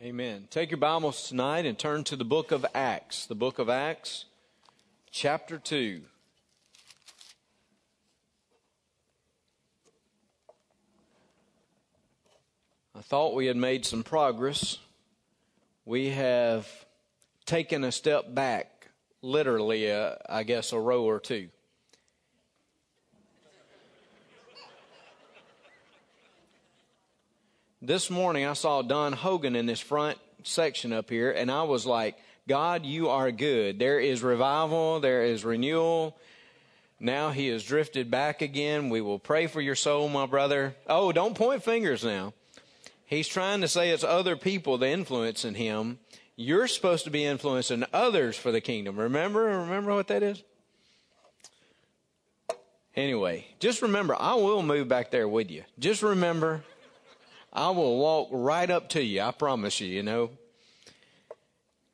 Amen. Take your Bibles tonight and turn to the book of Acts. The book of Acts, chapter 2. I thought we had made some progress. We have taken a step back, literally, uh, I guess, a row or two. This morning I saw Don Hogan in this front section up here, and I was like, God, you are good. There is revival, there is renewal. Now he has drifted back again. We will pray for your soul, my brother. Oh, don't point fingers now. He's trying to say it's other people that the influencing him. You're supposed to be influencing others for the kingdom. Remember? Remember what that is? Anyway, just remember, I will move back there with you. Just remember, I will walk right up to you. I promise you, you know.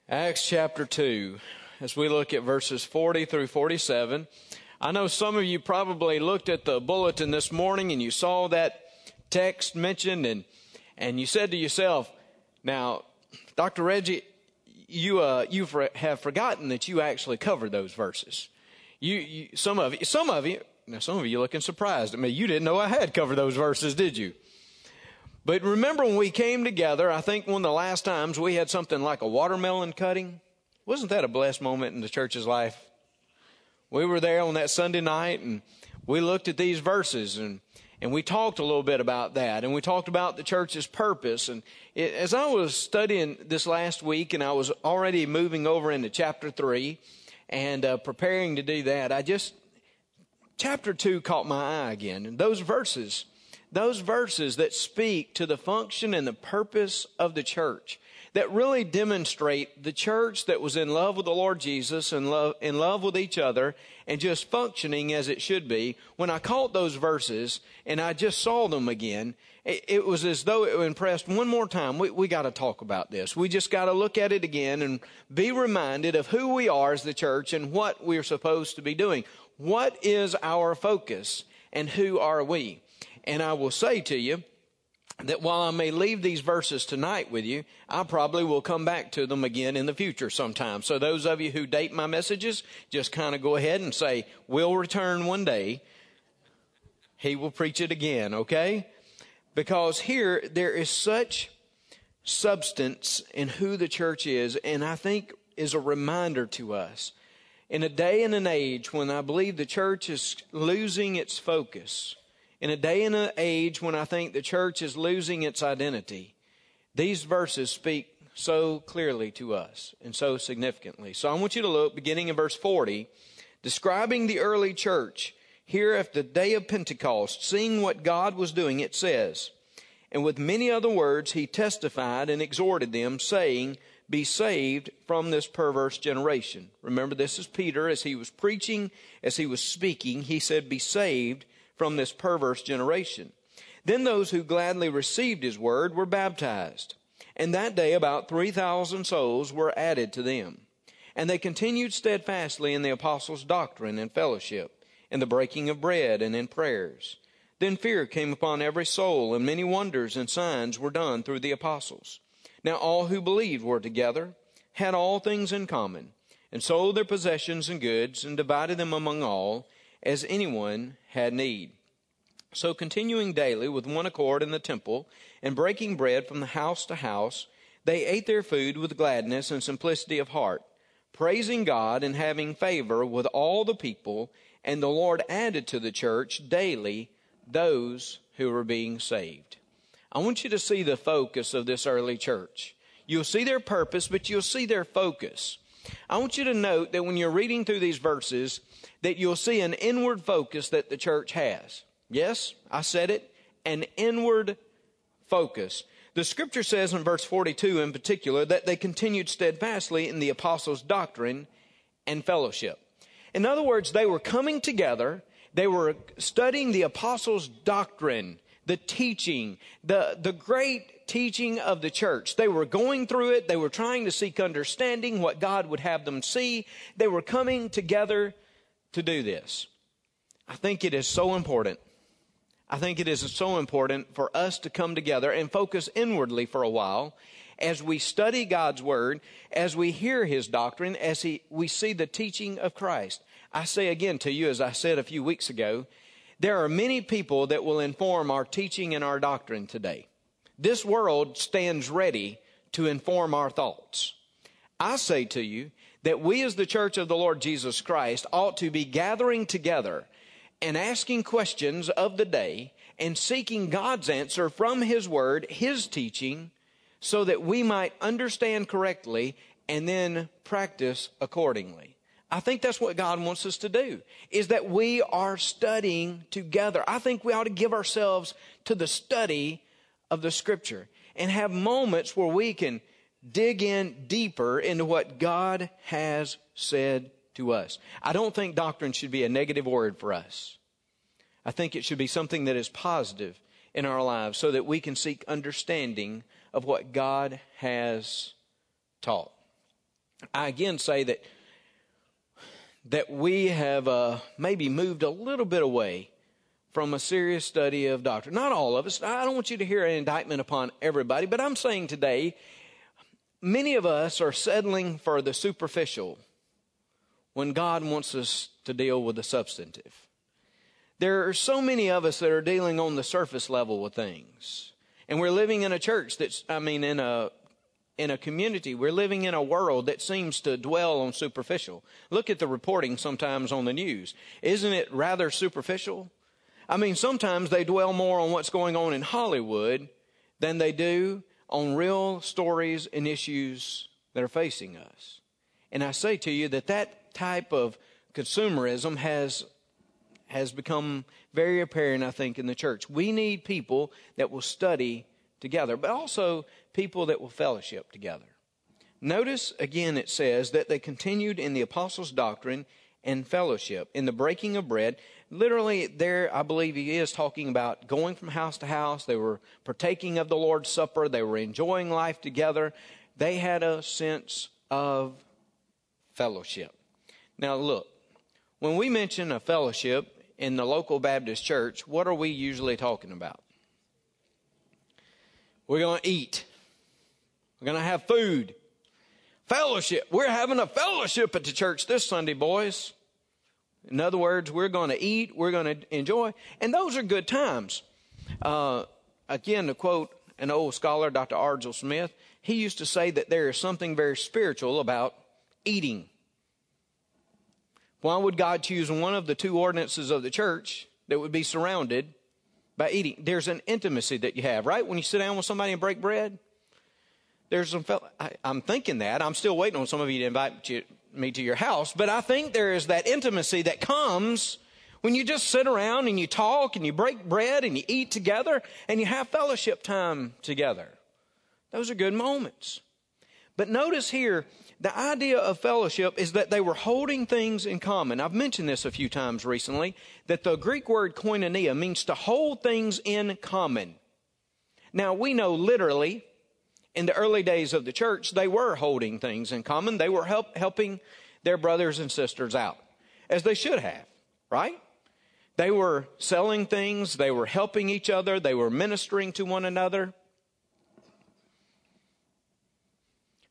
Acts chapter 2, as we look at verses 40 through 47. I know some of you probably looked at the bulletin this morning and you saw that text mentioned and, and you said to yourself, now, Dr. Reggie, you, uh, you have forgotten that you actually covered those verses. You, you, some of you, some of you, now some of you looking surprised at me. You didn't know I had covered those verses, did you? But remember when we came together, I think one of the last times we had something like a watermelon cutting. Wasn't that a blessed moment in the church's life? We were there on that Sunday night and we looked at these verses and, and we talked a little bit about that and we talked about the church's purpose. And it, as I was studying this last week and I was already moving over into chapter three and uh, preparing to do that, I just, chapter two caught my eye again. And those verses, those verses that speak to the function and the purpose of the church that really demonstrate the church that was in love with the Lord Jesus and love, in love with each other and just functioning as it should be. When I caught those verses and I just saw them again, it, it was as though it impressed one more time. We, we got to talk about this. We just got to look at it again and be reminded of who we are as the church and what we're supposed to be doing. What is our focus and who are we? And I will say to you that while I may leave these verses tonight with you, I probably will come back to them again in the future sometime. So those of you who date my messages, just kind of go ahead and say, we'll return one day. He will preach it again, okay? Because here there is such substance in who the church is, and I think is a reminder to us. In a day and an age when I believe the church is losing its focus, in a day and an age when I think the church is losing its identity, these verses speak so clearly to us and so significantly. So I want you to look beginning in verse 40, describing the early church. Here at the day of Pentecost, seeing what God was doing, it says, And with many other words he testified and exhorted them, saying, Be saved from this perverse generation. Remember, this is Peter as he was preaching, as he was speaking. He said, Be saved from this perverse generation. Then those who gladly received his word were baptized. And that day about 3,000 souls were added to them. And they continued steadfastly in the apostles' doctrine and fellowship, in the breaking of bread and in prayers. Then fear came upon every soul, and many wonders and signs were done through the apostles. Now all who believed were together, had all things in common, and sold their possessions and goods, and divided them among all, as anyone had need. So, continuing daily with one accord in the temple, and breaking bread from the house to house, they ate their food with gladness and simplicity of heart, praising God and having favor with all the people, and the Lord added to the church daily those who were being saved. I want you to see the focus of this early church. You'll see their purpose, but you'll see their focus. I want you to note that when you're reading through these verses, that you'll see an inward focus that the church has. Yes, I said it, an inward focus. The scripture says in verse 42 in particular that they continued steadfastly in the apostles' doctrine and fellowship. In other words, they were coming together, they were studying the apostles' doctrine, the teaching, the, the great teaching of the church. They were going through it, they were trying to seek understanding, what God would have them see. They were coming together to do this. I think it is so important. I think it is so important for us to come together and focus inwardly for a while as we study God's Word, as we hear His doctrine, as he, we see the teaching of Christ. I say again to you, as I said a few weeks ago, there are many people that will inform our teaching and our doctrine today. This world stands ready to inform our thoughts. I say to you that we as the church of the Lord Jesus Christ ought to be gathering together and asking questions of the day and seeking God's answer from His Word, His teaching, so that we might understand correctly and then practice accordingly. I think that's what God wants us to do, is that we are studying together. I think we ought to give ourselves to the study of the Scripture and have moments where we can dig in deeper into what God has said to us. I don't think doctrine should be a negative word for us. I think it should be something that is positive in our lives so that we can seek understanding of what God has taught. I again say that that we have uh, maybe moved a little bit away from a serious study of doctrine. Not all of us. I don't want you to hear an indictment upon everybody, but I'm saying today, many of us are settling for the superficial when God wants us to deal with the substantive. There are so many of us that are dealing on the surface level with things. And we're living in a church that's, I mean, in a in a community. We're living in a world that seems to dwell on superficial. Look at the reporting sometimes on the news. Isn't it rather superficial? I mean, sometimes they dwell more on what's going on in Hollywood than they do on real stories and issues that are facing us. And I say to you that that type of consumerism has has become very apparent, I think, in the church. We need people that will study together, but also people that will fellowship together. Notice again it says that they continued in the apostles' doctrine and fellowship, in the breaking of bread. Literally, there, I believe he is talking about going from house to house. They were partaking of the Lord's Supper. They were enjoying life together. They had a sense of fellowship. Now, look, when we mention a fellowship in the local Baptist church, what are we usually talking about? We're going to eat. We're going to have food. Fellowship. We're having a fellowship at the church this Sunday, boys. In other words, we're going to eat, we're going to enjoy, and those are good times. Uh, again, to quote an old scholar, Dr. Argile Smith, he used to say that there is something very spiritual about eating. Why would God choose one of the two ordinances of the church that would be surrounded by eating? There's an intimacy that you have, right? When you sit down with somebody and break bread, there's some. I, am thinking that I'm still waiting on some of you to invite you, me to your house, but I think there is that intimacy that comes when you just sit around and you talk and you break bread and you eat together and you have fellowship time together. Those are good moments. But notice here, the idea of fellowship is that they were holding things in common. I've mentioned this a few times recently, that the Greek word koinonia means to hold things in common. Now, we know literally, in the early days of the church, they were holding things in common. They were help, helping their brothers and sisters out, as they should have, right? They were selling things, they were helping each other, they were ministering to one another.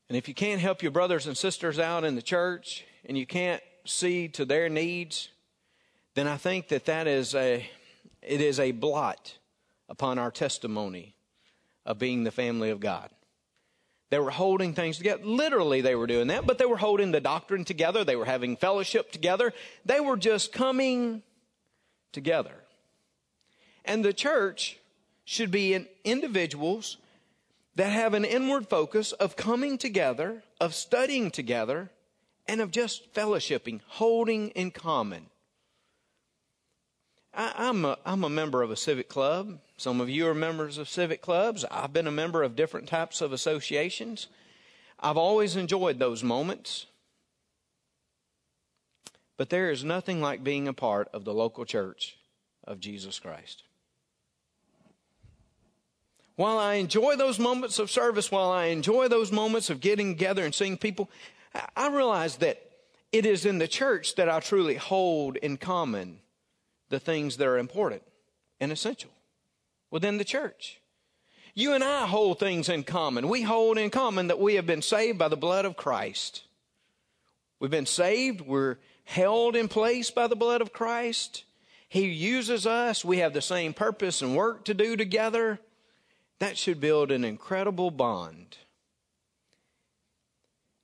And if you can't help your brothers and sisters out in the church and you can't see to their needs, then I think that that is a, it is a blot upon our testimony of being the family of God. They were holding things together. Literally, they were doing that, but they were holding the doctrine together. They were having fellowship together. They were just coming together. And the church should be in individuals that have an inward focus of coming together, of studying together, and of just fellowshipping, holding in common. I, am a, I'm a member of a civic club. Some of you are members of civic clubs. I've been a member of different types of associations. I've always enjoyed those moments. But there is nothing like being a part of the local church of Jesus Christ. While I enjoy those moments of service, while I enjoy those moments of getting together and seeing people, I realize that it is in the church that I truly hold in common the things that are important and essential within the church. You and I hold things in common. We hold in common that we have been saved by the blood of Christ. We've been saved. We're held in place by the blood of Christ. He uses us. We have the same purpose and work to do together. That should build an incredible bond.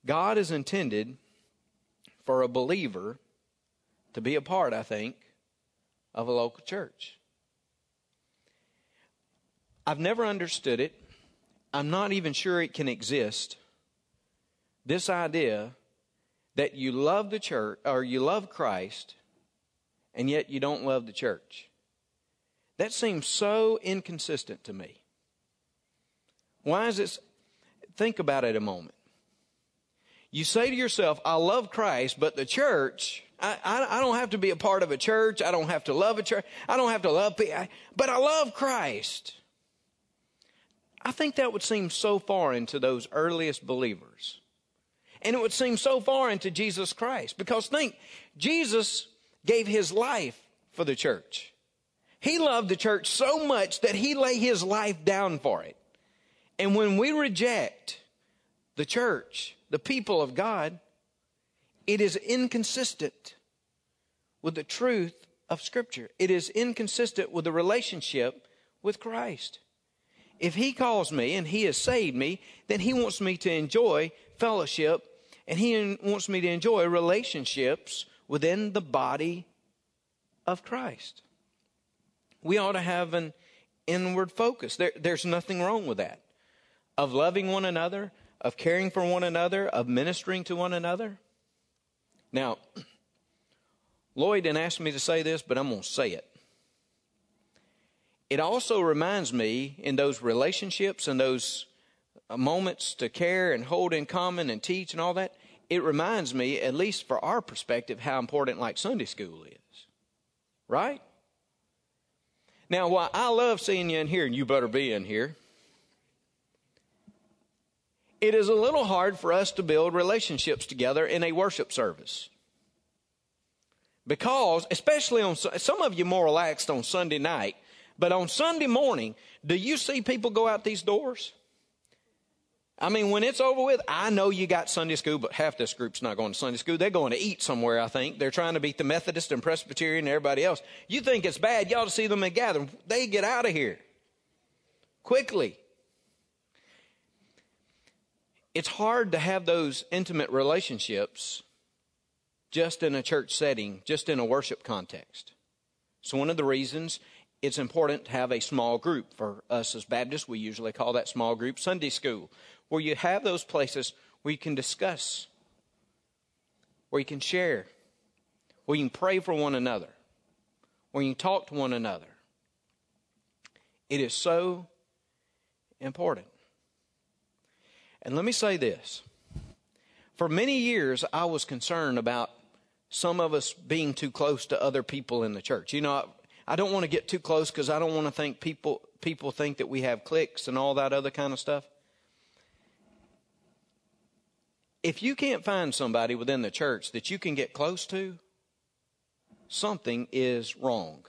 God is intended for a believer to be a part, I think, of a local church. I've never understood it. I'm not even sure it can exist. This idea that you love the church or you love Christ and yet you don't love the church. That seems so inconsistent to me. Why is this? Think about it a moment. You say to yourself, I love Christ, but the church, I, I, I, don't have to be a part of a church. I don't have to love a church. I don't have to love people, but I love Christ. I think that would seem so foreign to those earliest believers. And it would seem so foreign to Jesus Christ. Because think, Jesus gave his life for the church. He loved the church so much that he laid his life down for it. And when we reject the church, the people of God, it is inconsistent with the truth of Scripture. It is inconsistent with the relationship with Christ. If He calls me and He has saved me, then He wants me to enjoy fellowship and He wants me to enjoy relationships within the body of Christ. We ought to have an inward focus. There, there's nothing wrong with that. Of loving one another, of caring for one another, of ministering to one another. Now, Lloyd didn't ask me to say this, but I'm going to say it. It also reminds me in those relationships and those uh, moments to care and hold in common and teach and all that, it reminds me, at least for our perspective, how important like Sunday school is. Right? Now, while I love seeing you in here, and you better be in here, it is a little hard for us to build relationships together in a worship service. Because, especially on some of you more relaxed on Sunday night, but on Sunday morning, do you see people go out these doors? I mean, when it's over with, I know you got Sunday school, but half this group's not going to Sunday school. They're going to eat somewhere, I think. They're trying to beat the Methodist and Presbyterian and everybody else. You think it's bad, y'all to see them in gathering. They get out of here quickly it's hard to have those intimate relationships just in a church setting, just in a worship context. So, one of the reasons it's important to have a small group. For us as Baptists, we usually call that small group Sunday school, where you have those places where you can discuss, where you can share, where you can pray for one another, where you can talk to one another. It is so important. And let me say this. For many years, I was concerned about some of us being too close to other people in the church. You know, I, I don't want to get too close because I don't want to think people people think that we have cliques and all that other kind of stuff. If you can't find somebody within the church that you can get close to, something is wrong.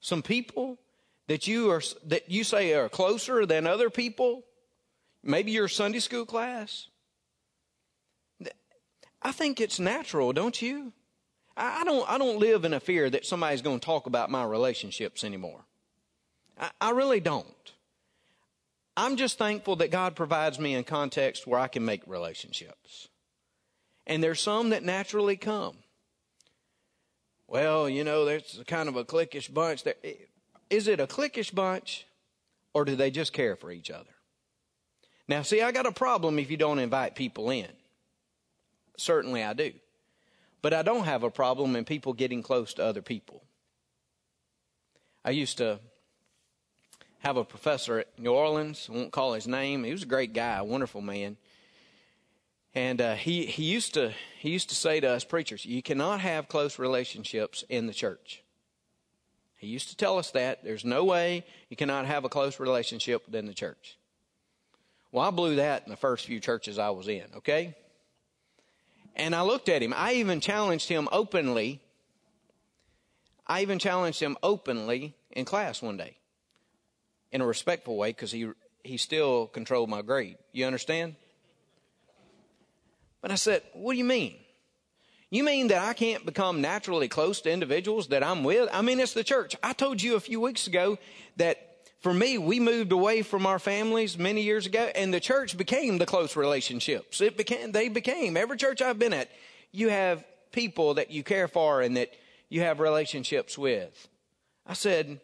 Some people that you are that you say are closer than other people Maybe your Sunday school class. I think it's natural, don't you? I don't, I don't live in a fear that somebody's going to talk about my relationships anymore. I, I really don't. I'm just thankful that God provides me in context where I can make relationships. And there's some that naturally come. Well, you know, there's kind of a cliquish bunch. There. Is it a cliquish bunch or do they just care for each other? Now, see, I got a problem if you don't invite people in. Certainly I do. But I don't have a problem in people getting close to other people. I used to have a professor at New Orleans. I won't call his name. He was a great guy, a wonderful man. And uh, he, he, used to, he used to say to us preachers, you cannot have close relationships in the church. He used to tell us that. There's no way you cannot have a close relationship within the church. Well, I blew that in the first few churches I was in, okay? And I looked at him. I even challenged him openly. I even challenged him openly in class one day. in a respectful way because he, he still controlled my grade. You understand? But I said, What do you mean? You mean that I can't become naturally close to individuals that I'm with? I mean, it's the church. I told you a few weeks ago that for me, we moved away from our families many years ago, and the church became the close relationships. It became, they became, every church I've been at, you have people that you care for and that you have relationships with. I said,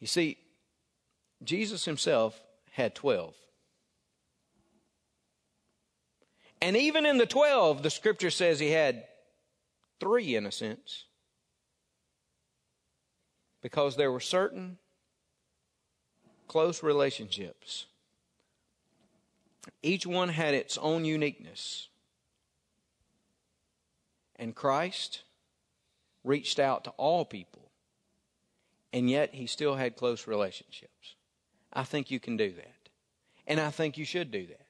you see, Jesus himself had 12. And even in the 12, the scripture says he had three in a sense. Because there were certain close relationships. Each one had its own uniqueness. And Christ reached out to all people, and yet he still had close relationships. I think you can do that. And I think you should do that.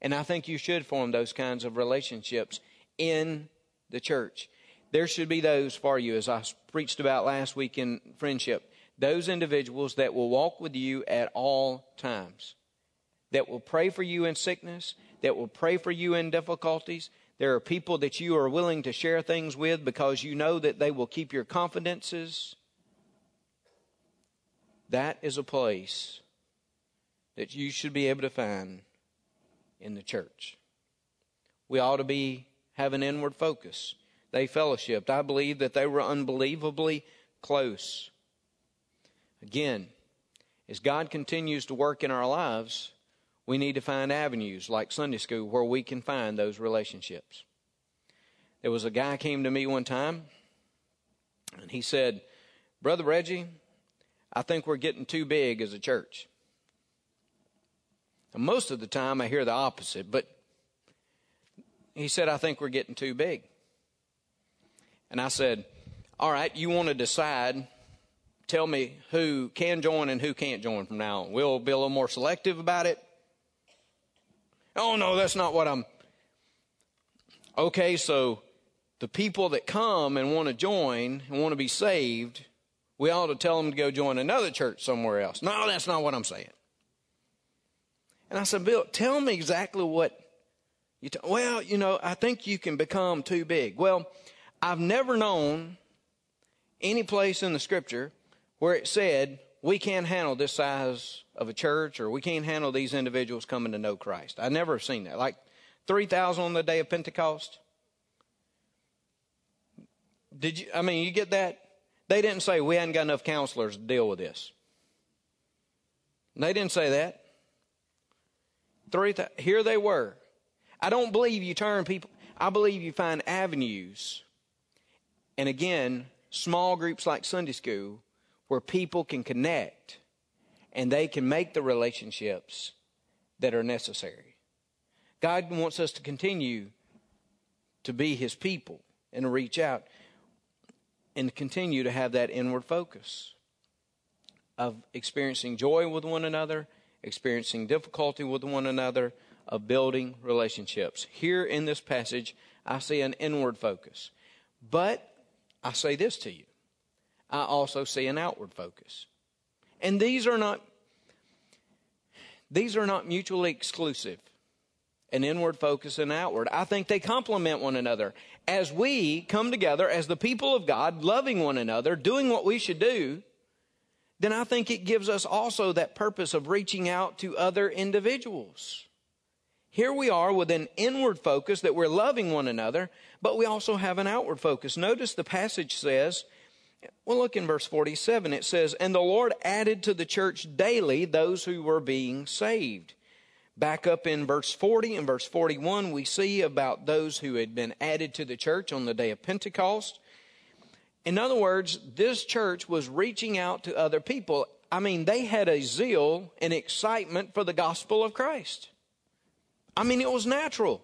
And I think you should form those kinds of relationships in the church. There should be those for you, as I preached about last week in friendship, those individuals that will walk with you at all times, that will pray for you in sickness, that will pray for you in difficulties. There are people that you are willing to share things with because you know that they will keep your confidences. That is a place that you should be able to find in the church. We ought to be have an inward focus. They fellowshipped. I believe that they were unbelievably close. Again, as God continues to work in our lives, we need to find avenues like Sunday school where we can find those relationships. There was a guy came to me one time and he said, "Brother Reggie, I think we're getting too big as a church." And most of the time I hear the opposite, but he said, I think we're getting too big. And I said, All right, you want to decide, tell me who can join and who can't join from now on. We'll be a little more selective about it. Oh, no, that's not what I'm. Okay, so the people that come and want to join and want to be saved, we ought to tell them to go join another church somewhere else. No, that's not what I'm saying. And I said, Bill, tell me exactly what you t-. Well, you know, I think you can become too big. Well, I've never known any place in the scripture where it said we can't handle this size of a church or we can't handle these individuals coming to know Christ. I never seen that. Like 3,000 on the day of Pentecost. Did you, I mean, you get that? They didn't say we hadn't got enough counselors to deal with this. They didn't say that. Three th- here they were. I don't believe you turn people, I believe you find avenues. And again, small groups like Sunday school where people can connect and they can make the relationships that are necessary. God wants us to continue to be his people and to reach out and continue to have that inward focus of experiencing joy with one another experiencing difficulty with one another, of building relationships. Here in this passage, I see an inward focus. But I say this to you I also see an outward focus. And these are not these are not mutually exclusive. An inward focus and outward. I think they complement one another. As we come together as the people of God, loving one another, doing what we should do, then I think it gives us also that purpose of reaching out to other individuals. Here we are with an inward focus that we're loving one another, but we also have an outward focus. Notice the passage says, well, look in verse 47. It says, And the Lord added to the church daily those who were being saved. Back up in verse 40 and verse 41, we see about those who had been added to the church on the day of Pentecost. In other words, this church was reaching out to other people. I mean, they had a zeal and excitement for the gospel of Christ. I mean, it was natural.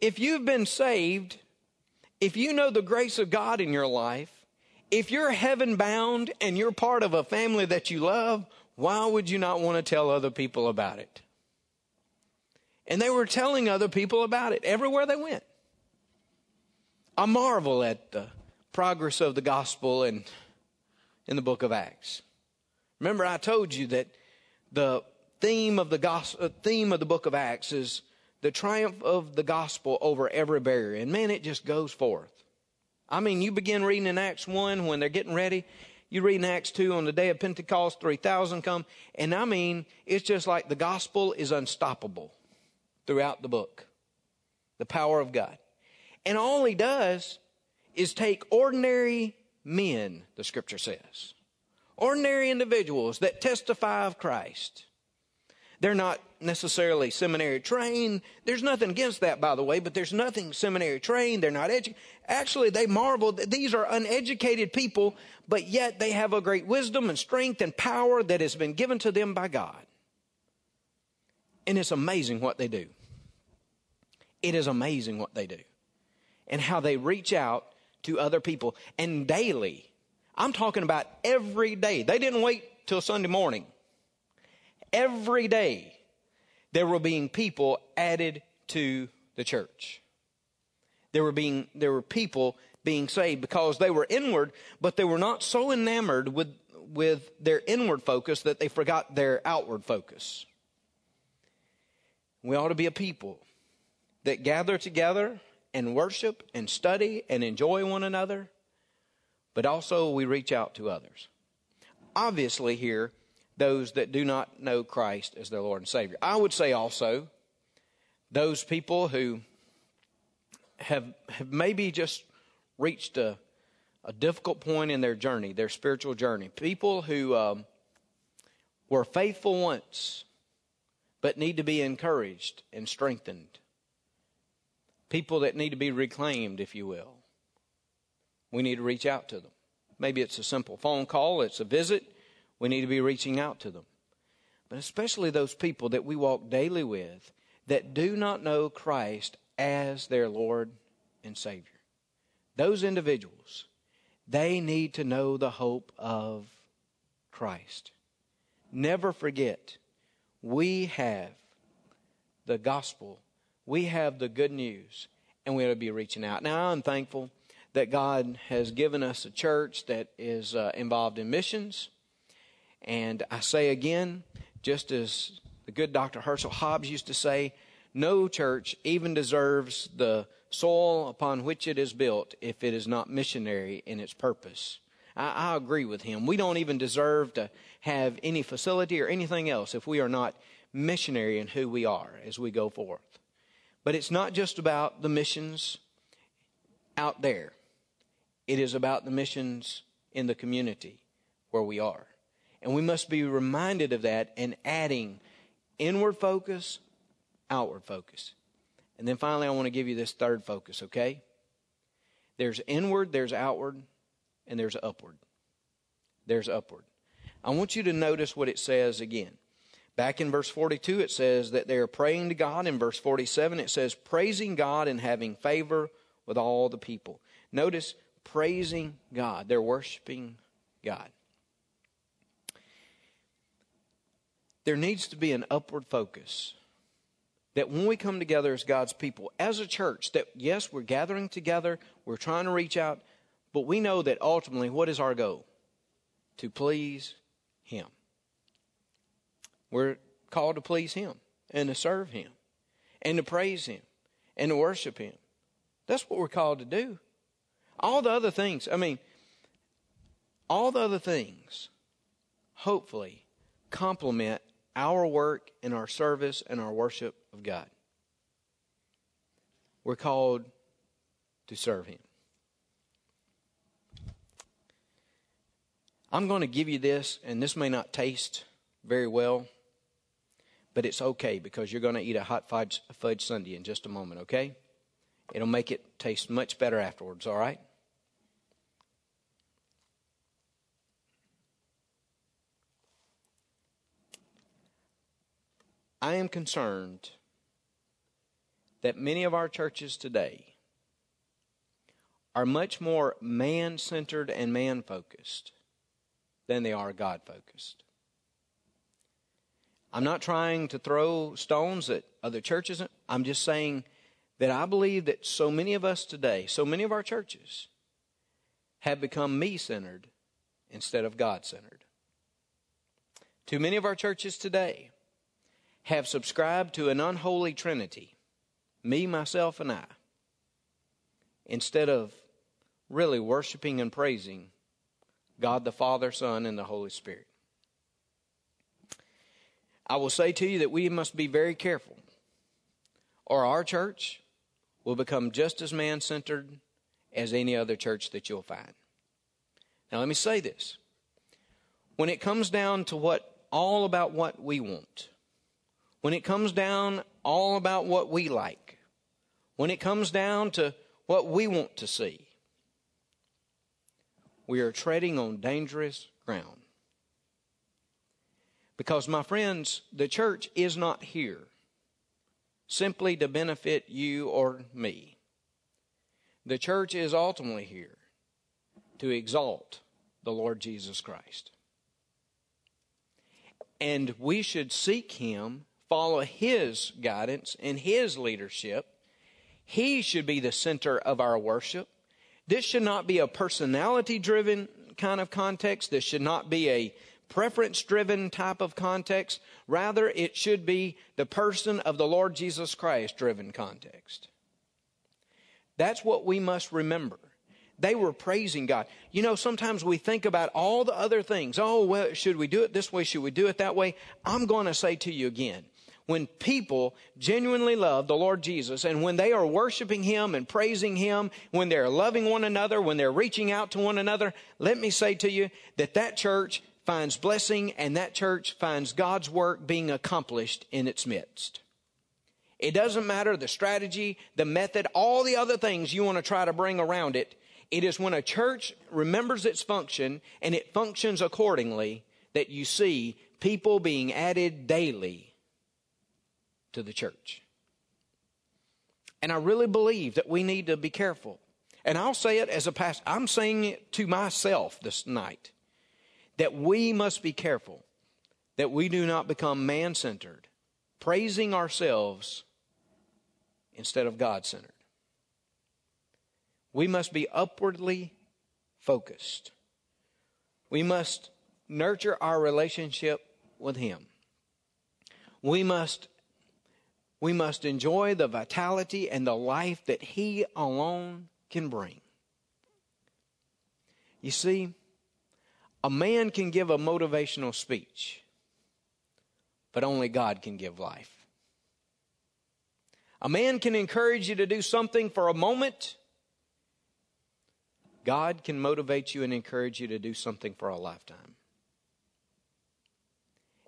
If you've been saved, if you know the grace of God in your life, if you're heaven bound and you're part of a family that you love, why would you not want to tell other people about it? And they were telling other people about it everywhere they went. I marvel at the progress of the gospel and in the book of Acts. Remember, I told you that the theme of the gospel, uh, theme of the book of Acts is the triumph of the gospel over every barrier. And man, it just goes forth. I mean, you begin reading in Acts 1 when they're getting ready. You read in Acts 2 on the day of Pentecost, 3,000 come. And I mean, it's just like the gospel is unstoppable throughout the book. The power of God. And all he does is take ordinary men, the scripture says, ordinary individuals that testify of Christ. They're not necessarily seminary trained. There's nothing against that, by the way, but there's nothing seminary trained. They're not educated. Actually, they marvel that these are uneducated people, but yet they have a great wisdom and strength and power that has been given to them by God. And it's amazing what they do. It is amazing what they do and how they reach out to other people. And daily, I'm talking about every day. They didn't wait till Sunday morning. Every day, there were being people added to the church. There were being, there were people being saved because they were inward, but they were not so enamored with, with their inward focus that they forgot their outward focus. We ought to be a people that gather together and worship and study and enjoy one another, but also we reach out to others. Obviously, here, those that do not know Christ as their Lord and Savior. I would say also those people who have, have maybe just reached a, a difficult point in their journey, their spiritual journey. People who um, were faithful once, but need to be encouraged and strengthened people that need to be reclaimed, if you will. We need to reach out to them. Maybe it's a simple phone call, it's a visit. We need to be reaching out to them. But especially those people that we walk daily with that do not know Christ as their Lord and Savior. Those individuals, they need to know the hope of Christ. Never forget, we have the gospel we have the good news and we ought to be reaching out. Now, I'm thankful that God has given us a church that is uh, involved in missions. And I say again, just as the good Dr. Herschel Hobbs used to say, no church even deserves the soil upon which it is built if it is not missionary in its purpose. I, I agree with him. We don't even deserve to have any facility or anything else if we are not missionary in who we are as we go forth. But it's not just about the missions out there, it is about the missions in the community where we are. And we must be reminded of that and adding inward focus, outward focus. And then finally, I want to give you this third focus, okay? There's inward, there's outward, and there's upward. There's upward. I want you to notice what it says again. Back in verse 42, it says that they are praying to God. In verse 47, it says, praising God and having favor with all the people. Notice, praising God. They're worshiping God. There needs to be an upward focus. That when we come together as God's people, as a church, that yes, we're gathering together, we're trying to reach out, but we know that ultimately, what is our goal? To please Him. We're called to please Him and to serve Him and to praise Him and to worship Him. That's what we're called to do. All the other things, I mean, all the other things, hopefully, complement our work and our service and our worship of God. We're called to serve Him. I'm going to give you this, and this may not taste very well. But it's okay because you're going to eat a hot fudge, fudge sundae in just a moment, okay? It'll make it taste much better afterwards, all right? I am concerned that many of our churches today are much more man centered and man focused than they are God focused. I'm not trying to throw stones at other churches. I'm just saying that I believe that so many of us today, so many of our churches, have become me centered instead of God centered. Too many of our churches today have subscribed to an unholy trinity me, myself, and I instead of really worshiping and praising God the Father, Son, and the Holy Spirit. I will say to you that we must be very careful, or our church will become just as man centered as any other church that you'll find. Now, let me say this. When it comes down to what all about what we want, when it comes down all about what we like, when it comes down to what we want to see, we are treading on dangerous ground. Because, my friends, the church is not here simply to benefit you or me. The church is ultimately here to exalt the Lord Jesus Christ. And we should seek Him, follow His guidance and His leadership. He should be the center of our worship. This should not be a personality driven kind of context. This should not be a preference driven type of context. Rather, it should be the person of the Lord Jesus Christ driven context. That's what we must remember. They were praising God. You know, sometimes we think about all the other things. Oh, well, should we do it this way? Should we do it that way? I'm going to say to you again when people genuinely love the Lord Jesus and when they are worshiping Him and praising Him, when they're loving one another, when they're reaching out to one another, let me say to you that that church finds blessing and that church finds God's work being accomplished in its midst. It doesn't matter the strategy, the method, all the other things you want to try to bring around it. It is when a church remembers its function and it functions accordingly that you see people being added daily to the church. And I really believe that we need to be careful. And I'll say it as a pastor, I'm saying it to myself this night that we must be careful that we do not become man centered, praising ourselves instead of God centered. We must be upwardly focused. We must nurture our relationship with Him. We must, we must enjoy the vitality and the life that He alone can bring. You see, a man can give a motivational speech, but only God can give life. A man can encourage you to do something for a moment. God can motivate you and encourage you to do something for a lifetime.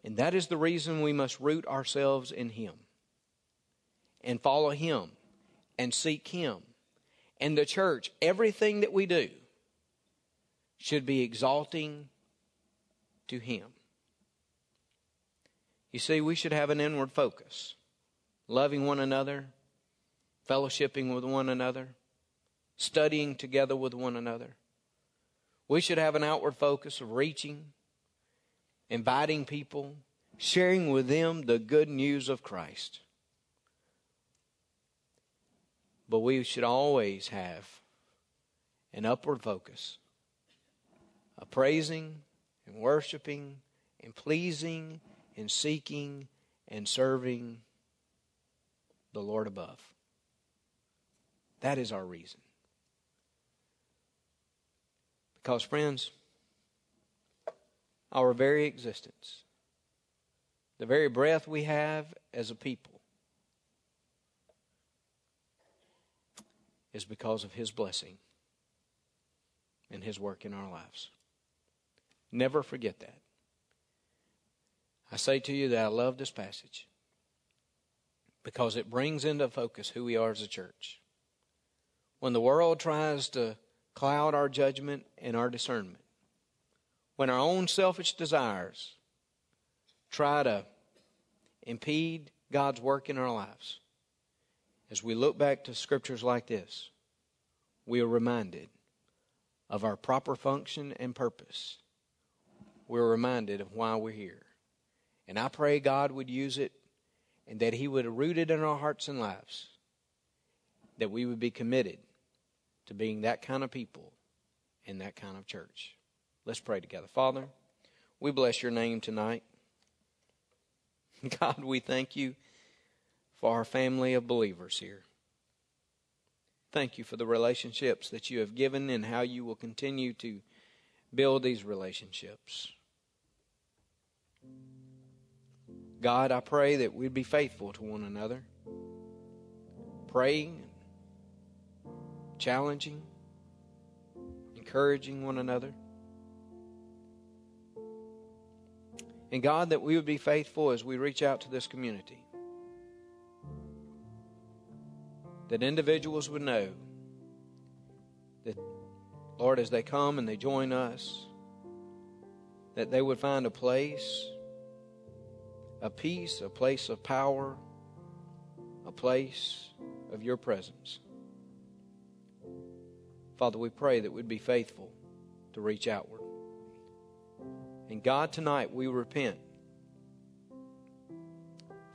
And that is the reason we must root ourselves in Him and follow Him and seek Him. And the church, everything that we do should be exalting to Him. You see, we should have an inward focus loving one another, fellowshipping with one another, studying together with one another. We should have an outward focus of reaching, inviting people, sharing with them the good news of Christ. But we should always have an upward focus, a praising and worshiping and pleasing and seeking and serving the Lord above. That is our reason. Because, friends, our very existence, the very breath we have as a people, is because of His blessing and His work in our lives. Never forget that. I say to you that I love this passage because it brings into focus who we are as a church. When the world tries to cloud our judgment and our discernment, when our own selfish desires try to impede God's work in our lives, as we look back to scriptures like this, we are reminded of our proper function and purpose. We're reminded of why we're here. And I pray God would use it and that He would root it in our hearts and lives, that we would be committed to being that kind of people and that kind of church. Let's pray together. Father, we bless your name tonight. God, we thank you for our family of believers here. Thank you for the relationships that you have given and how you will continue to build these relationships. God, I pray that we'd be faithful to one another, praying, challenging, encouraging one another. And God, that we would be faithful as we reach out to this community. That individuals would know that, Lord, as they come and they join us, that they would find a place, a peace, a place of power, a place of your presence. Father, we pray that we'd be faithful to reach outward. And God, tonight we repent.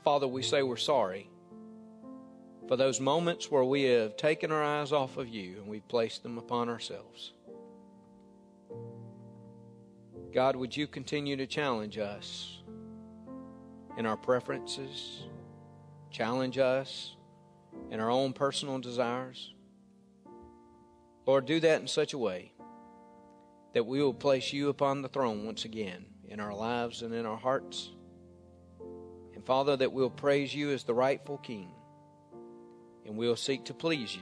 Father, we say we're sorry for those moments where we have taken our eyes off of you and we've placed them upon ourselves. God, would you continue to challenge us in our preferences, challenge us in our own personal desires? Lord, do that in such a way that we will place you upon the throne once again in our lives and in our hearts. And Father, that we'll praise you as the rightful King and we'll seek to please you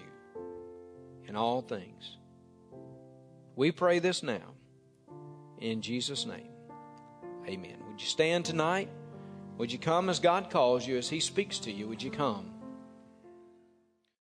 in all things. We pray this now in Jesus' name. Amen. Would you stand tonight? Would you come as God calls you, as He speaks to you? Would you come?